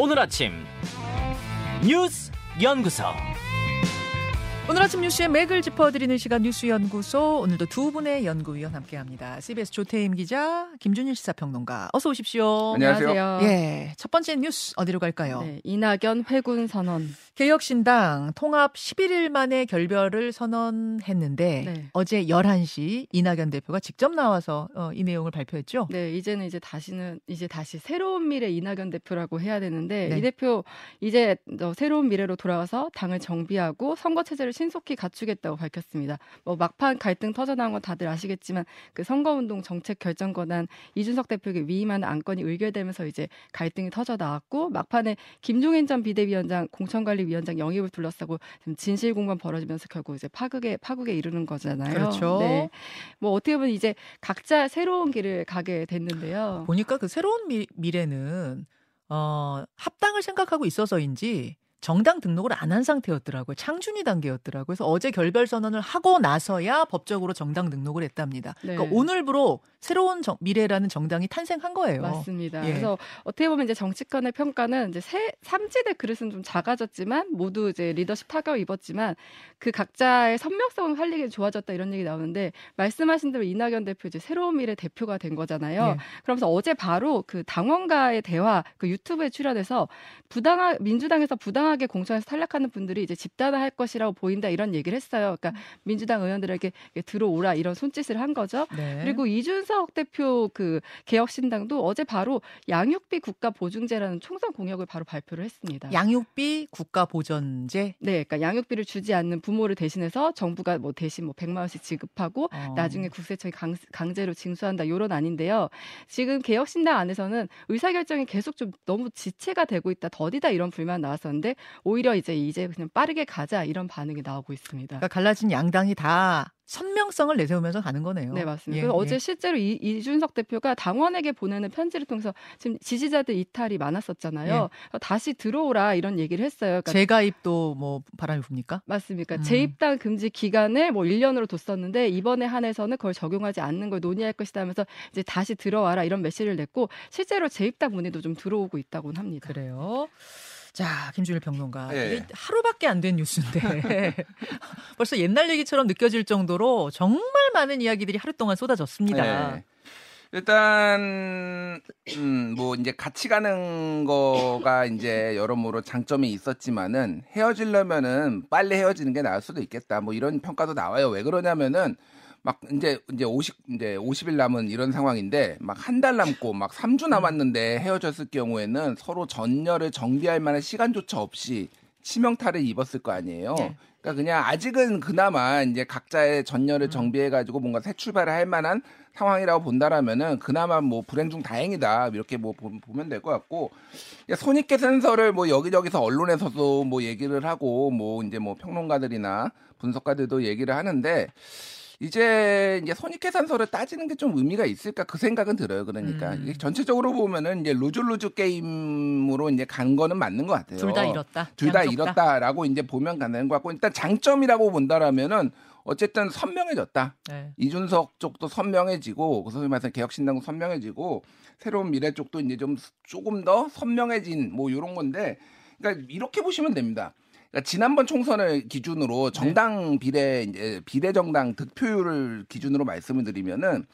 오늘 아침 뉴스 연구소 오늘 아침 뉴스의 맥을 짚어드리는 시간 뉴스 연구소 오늘도 두 분의 연구위원 함께합니다. CBS 조태임 기자, 김준일 시사평론가 어서 오십시오. 안녕하세요. 예, 첫 번째 뉴스 어디로 갈까요? 네, 이낙연 회군 선언. 개혁신당 통합 11일 만에 결별을 선언했는데 네. 어제 11시 이낙연 대표가 직접 나와서 어, 이 내용을 발표했죠. 네, 이제는 이제 다시는 이제 다시 새로운 미래 이낙연 대표라고 해야 되는데 네. 이 대표 이제 어, 새로운 미래로 돌아가서 당을 정비하고 선거 체제를 신속히 갖추겠다고 밝혔습니다. 뭐 막판 갈등 터져나온 건 다들 아시겠지만 그 선거운동 정책 결정 권한 이준석 대표에게 위임하는 안건이 의결되면서 이제 갈등이 터져 나왔고 막판에 김종인 전 비대위원장 공천관리 위원장 영입을 둘러싸고 진실 공방 벌어지면서 결국 이제 파국에 파국에 이르는 거잖아요. 그렇죠. 네. 뭐 어떻게 보면 이제 각자 새로운 길을 가게 됐는데요. 보니까 그 새로운 미, 미래는 어, 합당을 생각하고 있어서인지 정당 등록을 안 한 상태였더라고요. 창준이 단계였더라고요. 그래서 어제 결별 선언을 하고 나서야 법적으로 정당 등록을 했답니다. 네. 그러니까 오늘부로 새로운 정- 미래라는 정당이 탄생한 거예요. 맞습니다. 예. 그래서 어떻게 보면 이제 정치권의 평가는 이제 새 삼지대 그릇은 좀 작아졌지만 모두 이제 리더십 타격을 입었지만 그 각자의 선명성을 살리기 좋아졌다 이런 얘기 나오는데 말씀하신 대로 이낙연 대표 이제 새로운 미래 대표가 된 거잖아요. 예. 그러면서 어제 바로 그 당원과의 대화 그 유튜브에 출연해서 부당하 민주당에서 부당 하게 공천에서 탈락하는 분들이 이제 집단화할 것이라고 보인다 이런 얘기를 했어요. 그러니까 민주당 의원들에게 들어오라 이런 손짓을 한 거죠. 네. 그리고 이준석 대표 그 개혁신당도 어제 바로 양육비 국가 보증제라는 총선 공약을 바로 발표를 했습니다. 양육비 국가 보전제 네, 그러니까 양육비를 주지 않는 부모를 대신해서 정부가 뭐 대신 뭐 100만 원씩 지급하고 어. 나중에 국세청이 강, 강제로 징수한다 요런 아닌데요. 지금 개혁신당 안에서는 의사결정이 계속 좀 너무 지체가 되고 있다, 더디다 이런 불만 나왔었는데 오히려 이제 이제 그냥 빠르게 가자 이런 반응이 나오고 있습니다. 그러니까 갈라진 양당이 다 선명성을 내세우면서 가는 거네요. 네, 맞습니다. 예, 예. 어제 실제로 이, 이준석 대표가 당원에게 보내는 편지를 통해서 지금 지지자들 이탈이 많았었잖아요. 예. 다시 들어오라 이런 얘기를 했어요. 그러니까 재가입도 뭐 바람이 붑니까? 맞습니까? 음. 재입당 금지 기간을 뭐 1년으로 뒀었는데 이번에 한해서는 그걸 적용하지 않는 걸 논의할 것이다 하면서 이제 다시 들어와라 이런 메시지를 냈고 실제로 재입당 문의도 좀 들어오고 있다고는 합니다. 그래요. 자, 김준일 평론가. 예. 이게 하루밖에 안 된 뉴스인데 벌써 옛날 얘기처럼 느껴질 정도로 정말 많은 이야기들이 하루 동안 쏟아졌습니다. 네. 일단 음, 뭐 이제 같이 가는 거가 이제 여러모로 장점이 있었지만은 헤어지려면은 빨리 헤어지는 게 나을 수도 있겠다. 뭐 이런 평가도 나와요. 왜 그러냐면은 막 이제 이제 50 이제 50일 남은 이런 상황인데 막 한 달 남고 막 3주 남았는데 헤어졌을 경우에는 서로 전열을 정비할 만한 시간조차 없이 치명타를 입었을 거 아니에요. 네. 그러니까 그냥 아직은 그나마 이제 각자의 전열을 정비해 가지고 뭔가 새 출발을 할 만한 상황이라고 본다라면은 그나마 뭐 불행 중 다행이다 이렇게 뭐 보- 보면 될 것 같고 야, 손익계 센서를 뭐 여기저기서 언론에서도 뭐 얘기를 하고 뭐 이제 뭐 평론가들이나 분석가들도 얘기를 하는데 이제 이제 손익계산서를 따지는 게 좀 의미가 있을까 그 생각은 들어요. 그러니까 음. 이게 전체적으로 보면은 이제 루즈 루즈 게임으로 이제 간 거는 맞는 것 같아요. 둘 다 잃었다. 둘 다 잃었다라고 이제 보면 가는 것 같고 일단 장점이라고 본다라면은 어쨌든 선명해졌다. 네. 이준석 쪽도 선명해지고 그 소위 말해서 개혁신당도 선명해지고 새로운 미래 쪽도 이제 좀 조금 더 선명해진 뭐 이런 건데 그러니까 이렇게 보시면 됩니다. 그러니까 지난번 총선을 기준으로 정당 비례 이제 비례 정당 득표율을 기준으로 말씀을 드리면은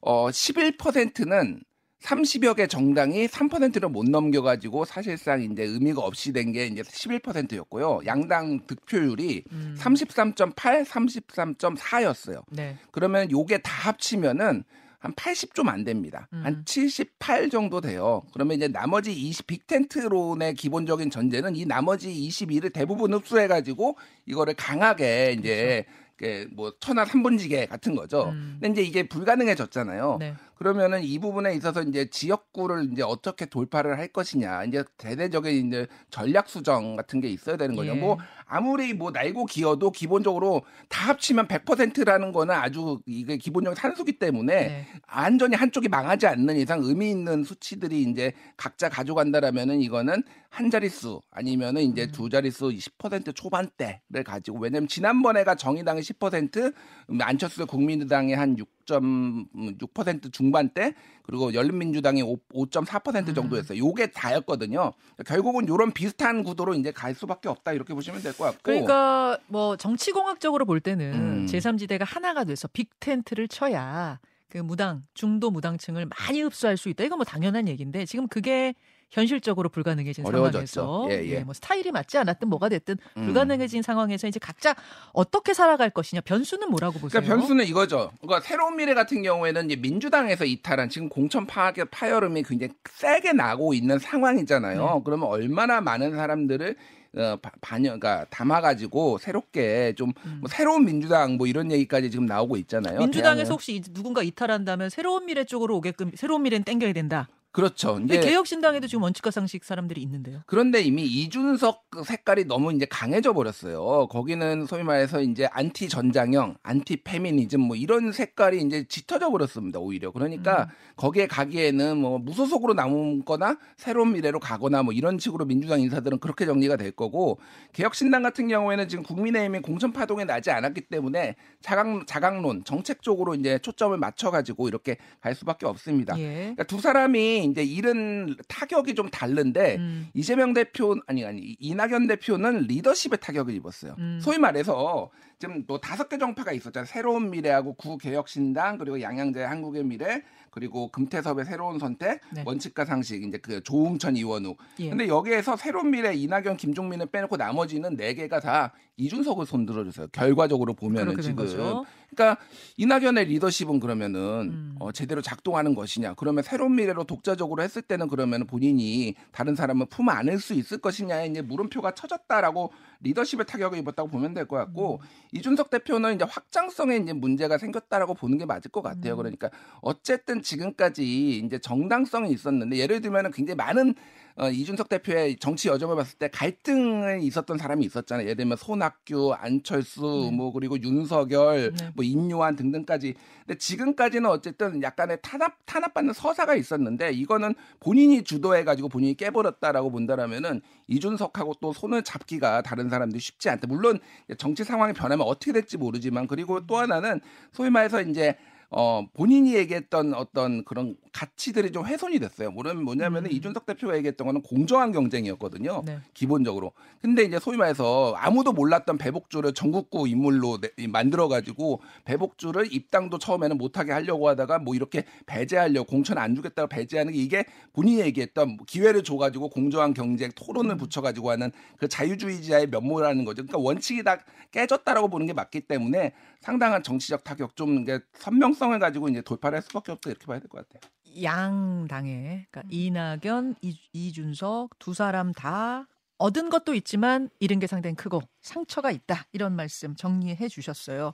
어 11%는 30여 개 정당이 3%를 못 넘겨가지고 사실상 이제 의미가 없이 된 게 이제 11%였고요. 양당 득표율이 음. 33.8, 33.4였어요. 네. 그러면 요게 다 합치면은 한 80 좀 안 됩니다. 음. 한78 정도 돼요. 그러면 이제 나머지 20 빅텐트론의 기본적인 전제는 이 나머지 22를 대부분 흡수해 가지고 이거를 강하게 이제 그뭐 천하 삼분지계 같은 거죠. 음. 근데 이제 이게 불가능해졌잖아요. 네. 그러면은 이 부분에 있어서 이제 지역구를 이제 어떻게 돌파를 할 것이냐. 이제 대대적인 이제 전략 수정 같은 게 있어야 되는 거죠. 예. 뭐 아무리 뭐 날고 기어도 기본적으로 다 합치면 100%라는 거는 아주 이게 기본적인 산수기 때문에 네. 안전히 한쪽이 망하지 않는 이상 의미 있는 수치들이 이제 각자 가져간다라면은 이거는 한 자릿수 아니면은 이제 음. 두 자릿수 10% 초반대를 가지고 왜냐면 지난번에가 정의당이 10% 음, 안철수 국민의당이 한6.6% 중반대 그리고 열린민주당이 5, 5.4% 음. 정도였어요. 요게 다였거든요. 결국은 요런 비슷한 구도로 이제 갈 수밖에 없다 이렇게 보시면 될 것 같고. 그러니까 뭐 정치공학적으로 볼 때는 음. 제3지대가 하나가 돼서 빅텐트를 쳐야 그 무당 중도 무당층을 많이 흡수할 수 있다. 이건 뭐 당연한 얘기인데 지금 그게 현실적으로 불가능해진 어려워졌죠. 상황에서 예, 예. 뭐 스타일이 맞지 않았든 뭐가 됐든 음. 불가능해진 상황에서 이제 각자 어떻게 살아갈 것이냐 변수는 뭐라고 보세요? 그러니까 변수는 이거죠. 그러니까 새로운 미래 같은 경우에는 이제 민주당에서 이탈한 지금 공천 파악 파열음이 굉장히 세게 나고 있는 상황이잖아요. 네. 그러면 얼마나 많은 사람들을 어, 바- 반영, 그러니까 담아가지고 새롭게 좀 음. 뭐 새로운 민주당 뭐 이런 얘기까지 지금 나오고 있잖아요. 민주당에서 대안은. 혹시 누군가 이탈한다면 새로운 미래 쪽으로 오게끔 새로운 미래는 땡겨야 된다. 그렇죠. 근데 개혁신당에도 지금 원칙과 상식 사람들이 있는데요. 그런데 이미 이준석 그 색깔이 너무 이제 강해져 버렸어요. 거기는 소위 말해서 이제 안티 전장연, 안티 페미니즘 뭐 이런 색깔이 이제 짙어져 버렸습니다. 오히려 그러니까 거기에 가기에는 뭐 무소속으로 남거나 새로운 미래로 가거나 뭐 이런 식으로 민주당 인사들은 그렇게 정리가 될 거고 개혁신당 같은 경우에는 지금 국민의힘이 공천 파동에 나지 않았기 때문에 자강 자강론 정책 쪽으로 이제 초점을 맞춰 가지고 이렇게 갈 수밖에 없습니다. 예. 그러니까 두 사람이 이제 잃은 타격이 좀 다른데 음. 이재명 대표 아니 아니 이낙연 대표는 리더십의 타격을 입었어요. 음. 소위 말해서 지금 뭐 다섯 개 정파가 있었잖아요. 새로운 미래하고 구개혁신당 그리고 양양제 한국의 미래 그리고 금태섭의 새로운 선택 네. 원칙과 상식 이제 그 조웅천 이원우. 예. 근데 여기에서 새로운 미래 이낙연 김종민을 빼놓고 나머지는 네 개가 다 이준석을 손들어 줬어요. 결과적으로 보면은 지금 거죠. 그러니까 이낙연의 리더십은 그러면은 음. 어, 제대로 작동하는 것이냐? 그러면 새로운 미래로 독자적으로 했을 때는 그러면 본인이 다른 사람을 품 안을 수 있을 것이냐에 이제 물음표가 쳐졌다라고 리더십의 타격을 입었다고 보면 될 것 같고 음. 이준석 대표는 이제 확장성에 이제 문제가 생겼다라고 보는 게 맞을 것 같아요. 음. 그러니까 어쨌든 지금까지 이제 정당성이 있었는데 예를 들면은 굉장히 많은 어, 이준석 대표의 정치 여정을 봤을 때 갈등이 있었던 사람이 있었잖아요. 예를 들면 손학규, 안철수, 네. 뭐 그리고 윤석열, 네. 뭐 인요한 등등까지. 근데 지금까지는 어쨌든 약간의 탄압 탄압받는 서사가 있었는데 이거는 본인이 주도해가지고 본인이 깨버렸다라고 본다라면은 이준석하고 또 손을 잡기가 다른 사람들이 쉽지 않다. 물론 정치 상황이 변하면 어떻게 될지 모르지만 그리고 또 하나는 소위 말해서 이제 어 본인이 얘기했던 어떤 그런 가치들이 좀 훼손이 됐어요. 뭐냐면 뭐냐면은 음. 이준석 대표가 얘기했던 거는 공정한 경쟁이었거든요. 네. 기본적으로. 근데 이제 소위 말해서 아무도 몰랐던 배복주를 전국구 인물로 만들어 가지고 배복주를 입당도 처음에는 못하게 하려고 하다가 뭐 이렇게 배제하려고 공천 안 주겠다고 배제하는 게 이게 본인이 얘기했던 뭐 기회를 줘가지고 공정한 경쟁 토론을 붙여가지고 하는 그 자유주의자의 면모라는 거죠. 그러니까 원칙이 다 깨졌다라고 보는 게 맞기 때문에 상당한 정치적 타격 좀 이게 선명성 을 가지고 이제 돌파를 할 수밖에 없다 이렇게 봐야 될 것 같아요. 양 당에 그러니까 이낙연, 이, 이준석 두 사람 다 얻은 것도 있지만 잃은 게 상당히 크고 상처가 있다 이런 말씀 정리해 주셨어요.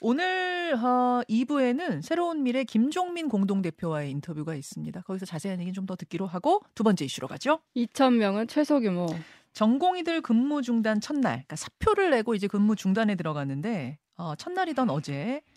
오늘 어, 2부에는 새로운 미래 김종민 공동대표와의 인터뷰가 있습니다. 거기서 자세한 얘기 좀 더 듣기로 하고 두 번째 이슈로 가죠. 2천 명은 최소 규모. 전공의들 근무 중단 첫날, 그러니까 사표를 내고 이제 근무 중단에 들어갔는데 어, 첫날이던 어제 어,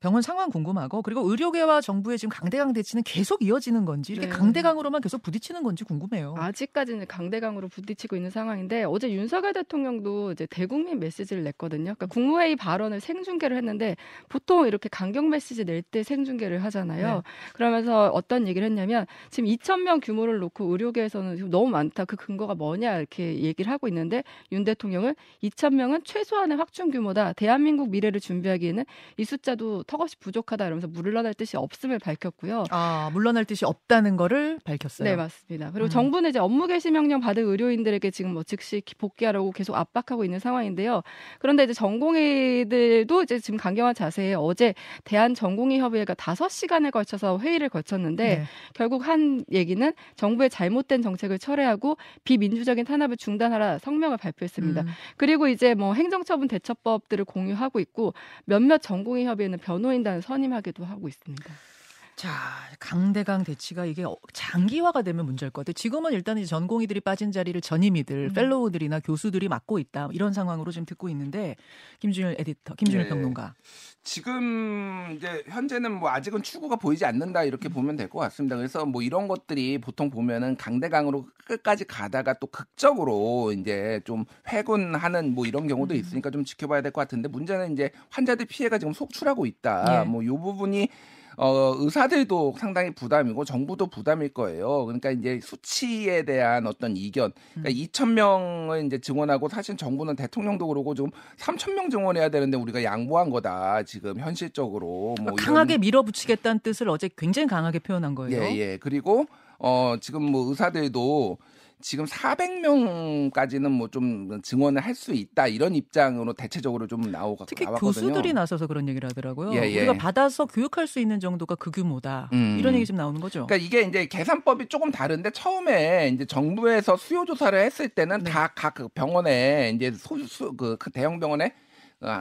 병원 상황 궁금하고 그리고 의료계와 정부의 지금 강대강 대치는 계속 이어지는 건지 이렇게 네. 강대강으로만 계속 부딪히는 건지 궁금해요. 아직까지는 강대강으로 부딪히고 있는 상황인데 어제 윤석열 대통령도 이제 대국민 메시지를 냈거든요. 그러니까 국무회의 발언을 생중계를 했는데 보통 이렇게 강경 메시지 낼 때 생중계를 하잖아요. 네. 그러면서 어떤 얘기를 했냐면 지금 2천 명 규모를 놓고 의료계에서는 너무 많다. 그 근거가 뭐냐 이렇게 얘기를 하고 있는데 윤 대통령은 2천 명은 최소한의 확충 규모다. 대한민국 미래를 준비하기에는 이 숫자 도 턱없이 부족하다. 이러면서 물러날 뜻이 없음을 밝혔고요. 아 물러날 뜻이 없다는 거를 밝혔어요. 네, 맞습니다. 그리고 음. 정부는 이제 업무 개시 명령 받은 의료인들에게 지금 뭐 즉시 복귀하라고 계속 압박하고 있는 상황인데요. 그런데 이제 전공의들도 이제 지금 강경한 자세에 어제 대한 전공의 협의회가 5시간에 걸쳐서 회의를 거쳤는데 네. 결국 한 얘기는 정부의 잘못된 정책을 철회하고 비민주적인 탄압을 중단하라 성명을 발표했습니다. 음. 그리고 이제 뭐 행정처분 대처법들을 공유하고 있고 몇몇 전공의 협 의회는 변호인단을 선임하기도 하고 있습니다. 자, 강대강 대치가 이게 어- 장기화가 되면 문제일 것 같아요. 지금은 일단 이제 전공의들이 빠진 자리를 전임의들, 음. 펠로우들이나 교수들이 맡고 있다. 이런 상황으로 지금 듣고 있는데 김준일 에디터, 김준일 네. 평론가. 지금 이제 현재는 뭐 아직은 추구가 보이지 않는다 이렇게 보면 될 것 같습니다. 그래서 뭐 이런 것들이 보통 보면은 강대강으로 끝까지 가다가 또 극적으로 이제 좀 회군하는 뭐 이런 경우도 있으니까 좀 지켜봐야 될 것 같은데 문제는 이제 환자들 피해가 지금 속출하고 있다. 예. 뭐이 부분이 어, 의사들도 상당히 부담이고 정부도 부담일 거예요. 그러니까 이제 수치에 대한 어떤 이견. 그러니까 음. 2천 명을 이제 증원하고 사실 정부는 대통령도 그러고 지금 3천 명 증원해야 되는데 우리가 양보한 거다. 지금 현실적으로 뭐 그러니까 강하게 밀어붙이겠다는 뜻을 어제 굉장히 강하게 표현한 거예요. 예, 예. 그리고 어 지금 뭐 의사들도 지금 400명까지는 뭐 좀 증원을 할 수 있다 이런 입장으로 대체적으로 좀 나오고 특히 나왔거든요. 교수들이 나서서 그런 얘기를 하더라고요. 예, 예. 우리가 받아서 교육할 수 있는 정도가 그 규모다. 음. 이런 얘기 지금 나오는 거죠. 그러니까 이게 이제 계산법이 조금 다른데 처음에 이제 정부에서 수요 조사를 했을 때는 네. 다각 병원에 이제 소수 그, 그 대형 병원에 아,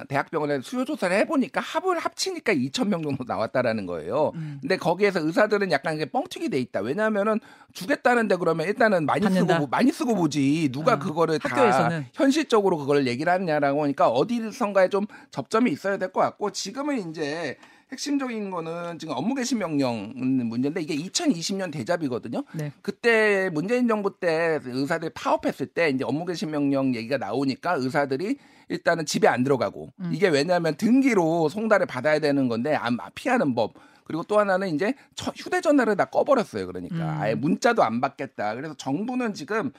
대학병원에 수요 조사를 해보니까 합을 합치니까 2천 명 정도 나왔다라는 거예요. 음. 근데 거기에서 의사들은 약간 이게 뻥튀기 돼 있다. 왜냐하면은 주겠다는데 그러면 일단은 많이 받는다. 쓰고 보- 많이 쓰고 보지 누가 아, 그거를 다 학교에서는. 현실적으로 그걸 얘기를 하느냐라고 하니까 어디선가에 좀 접점이 있어야 될 것 같고 지금은 이제 핵심적인 거는 지금 업무 개시 명령 문제인데 이게 2020년 대잡이거든요. 네. 그때 문재인 정부 때 의사들이 파업했을 때 이제 업무 개시 명령 얘기가 나오니까 의사들이 일단은 집에 안 들어가고 음. 이게 왜냐하면 등기로 송달을 받아야 되는 건데 안 피하는 법. 그리고 또 하나는 이제 처- 휴대전화를 다 꺼버렸어요. 그러니까 음. 아예 문자도 안 받겠다. 그래서 정부는 지금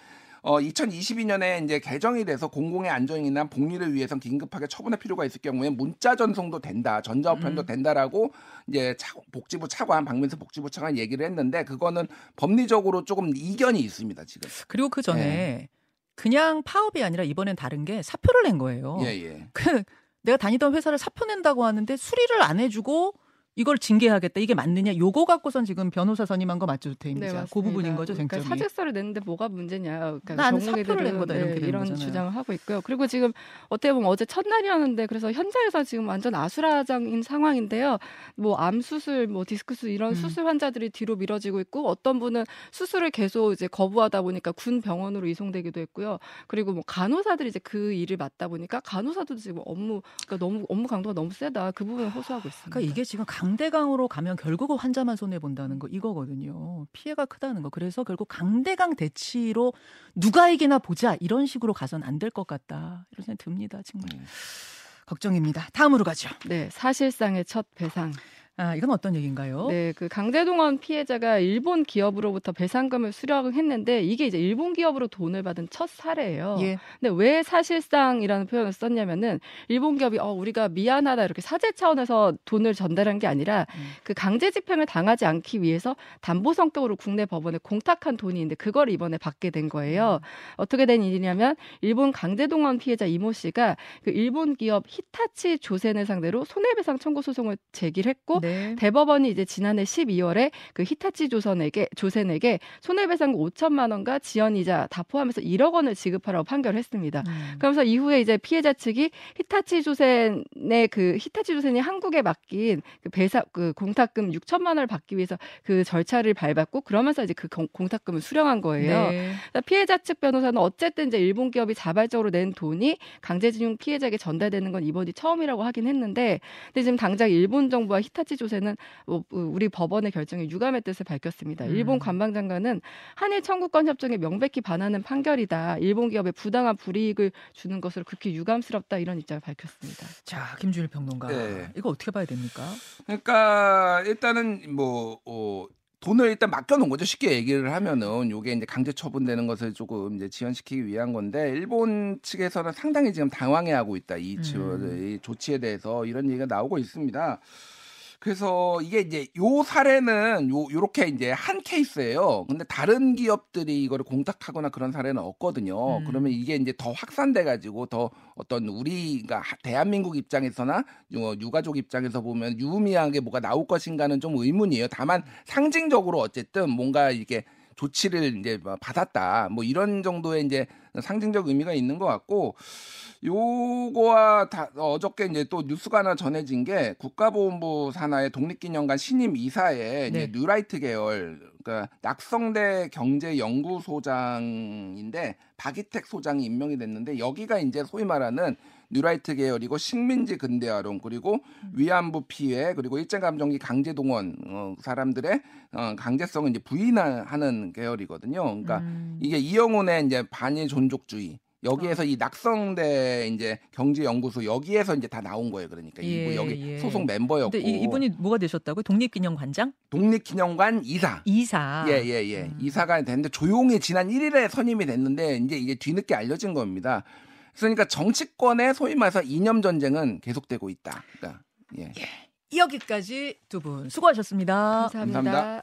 어 2022년에 이제 개정이 돼서 공공의 안전이나 복리를 위해서 긴급하게 처분할 필요가 있을 경우에 문자 전송도 된다, 전자우편도 음. 된다라고 이제 차- 복지부 차관 박민수 복지부 차관 얘기를 했는데 그거는 법리적으로 조금 이견이 있습니다 지금. 그리고 그 전에 그냥 파업이 아니라 이번엔 다른 게 사표를 낸 거예요. 예 예. 그 내가 다니던 회사를 사표 낸다고 하는데 수리를 안 해주고 이걸 징계하겠다. 이게 맞느냐? 요거 갖고선 지금 변호사 선임한 거 맞죠, 대임자? 그 부분인 거죠, 그러니까 쟁점이. 사직서를 냈는데 뭐가 문제냐. 그러니까 사표를 낸 거다, 이렇게 되는 이런 거잖아요. 주장을 하고 있고요. 그리고 지금 어떻게 보면 어제 첫날이었는데 그래서 현장에서 지금 완전 아수라장인 상황인데요. 뭐 암 수술, 뭐 디스크수 이런 음. 수술 환자들이 뒤로 미뤄지고 있고 어떤 분은 수술을 계속 이제 거부하다 보니까 군 병원으로 이송되기도 했고요. 그리고 뭐 간호사들이 이제 그 일을 맡다 보니까 간호사도 지금 업무 그러니까 너무 업무 강도가 너무 세다. 그 부분을 호소하고 있습니다. 그러니까 이게 지금 강 대강으로 가면 결국은 환자만 손해 본다는 거 이거거든요. 피해가 크다는 거. 그래서 결국 강대강 대치로 누가 이기나 보자 이런 식으로 가선 안 될 것 같다. 이런 생각이 듭니다. 정말 음. 걱정입니다. 다음으로 가죠. 네, 사실상의 첫 배상. 아 이건 어떤 얘기인가요? 네, 그 강제동원 피해자가 일본 기업으로부터 배상금을 수령했는데 이게 이제 일본 기업으로 돈을 받은 첫 사례예요. 예. 근데 왜 사실상이라는 표현을 썼냐면은 일본 기업이 어 우리가 미안하다 이렇게 사죄 차원에서 돈을 전달한 게 아니라 음. 그 강제 집행을 당하지 않기 위해서 담보 성격으로 국내 법원에 공탁한 돈이 있는데 그걸 이번에 받게 된 거예요. 어떻게 된 일이냐면 일본 강제동원 피해자 이모 씨가 그 일본 기업 히타치 조센을 상대로 손해배상 청구 소송을 제기했고 네. 대법원이 이제 지난해 12월에 그 히타치 조선에게 조센에게 손해배상 5천만 원과 지연이자 다 포함해서 1억 원을 지급하라고 판결했습니다. 음. 그러면서 이후에 이제 피해자 측이 히타치 조센의 그 히타치 조센이 한국에 맡긴 그 배상 그 공탁금 6천만 원을 받기 위해서 그 절차를 밟았고 그러면서 이제 그 공- 공탁금을 수령한 거예요. 네. 그러니까 피해자 측 변호사는 어쨌든 이제 일본 기업이 자발적으로 낸 돈이 강제징용 피해자에게 전달되는 건 이번이 처음이라고 하긴 했는데, 근데 지금 당장 일본 정부와 히타치 조세는 뭐, 우리 법원의 결정에 유감의 뜻을 밝혔습니다. 음. 일본 관방장관은 한일 청구권 협정에 명백히 반하는 판결이다. 일본 기업에 부당한 불이익을 주는 것으로 극히 유감스럽다 이런 입장을 밝혔습니다. 자 김준일 평론가 네. 이거 어떻게 봐야 됩니까? 그러니까 일단은 뭐 어, 돈을 일단 맡겨놓은 거죠. 쉽게 얘기를 하면은 요게 이제 강제 처분되는 것을 조금 이제 지연시키기 위한 건데 일본 측에서는 상당히 지금 당황해하고 있다. 이, 조- 음. 이 조치에 대해서 이런 얘기가 나오고 있습니다. 그래서 이게 이제 요 사례는 요 요렇게 이제 한 케이스예요. 근데 다른 기업들이 이거를 공탁하거나 그런 사례는 없거든요. 음. 그러면 이게 이제 더 확산돼 가지고 더 어떤 우리가 하- 대한민국 입장에서나 유- 유가족 입장에서 보면 유의미하게 뭐가 나올 것인가는 좀 의문이에요. 다만 상징적으로 어쨌든 뭔가 이게 조치를 이제 뭐 받았다. 뭐 이런 정도의 이제 상징적 의미가 있는 것 같고 요거와 다 어저께 이제 또 뉴스가 하나 전해진 게 국가보훈부 산하의 독립기념관 신임 이사에 네. 이제 뉴라이트 계열 그러니까 낙성대 경제연구소장인데 박이택 소장이 임명이 됐는데 여기가 이제 소위 말하는 뉴라이트 계열이고 식민지 근대화론 그리고 위안부 피해 그리고 일제감정기 강제 동원 어, 사람들의 어, 강제성을 이제 부인하는 계열이거든요. 그러니까 음. 이게 이영훈의 이제 반일 존족주의 여기에서 이 낙성대 이제 경제연구소 여기에서 이제 다 나온 거예요. 그러니까 예, 이분 여기 예. 소속 멤버였고 근데 이, 이분이 뭐가 되셨다고요? 독립기념관장? 독립기념관 이사. 이사. 예, 예, 예. 음. 이사가 됐는데 조용히 지난 1일에 선임이 됐는데 이제 이게 뒤늦게 알려진 겁니다. 그러니까 정치권의 소위 말해서 이념 전쟁은 계속되고 있다. 그러니까 예. 여기까지 두 분 수고하셨습니다. 감사합니다.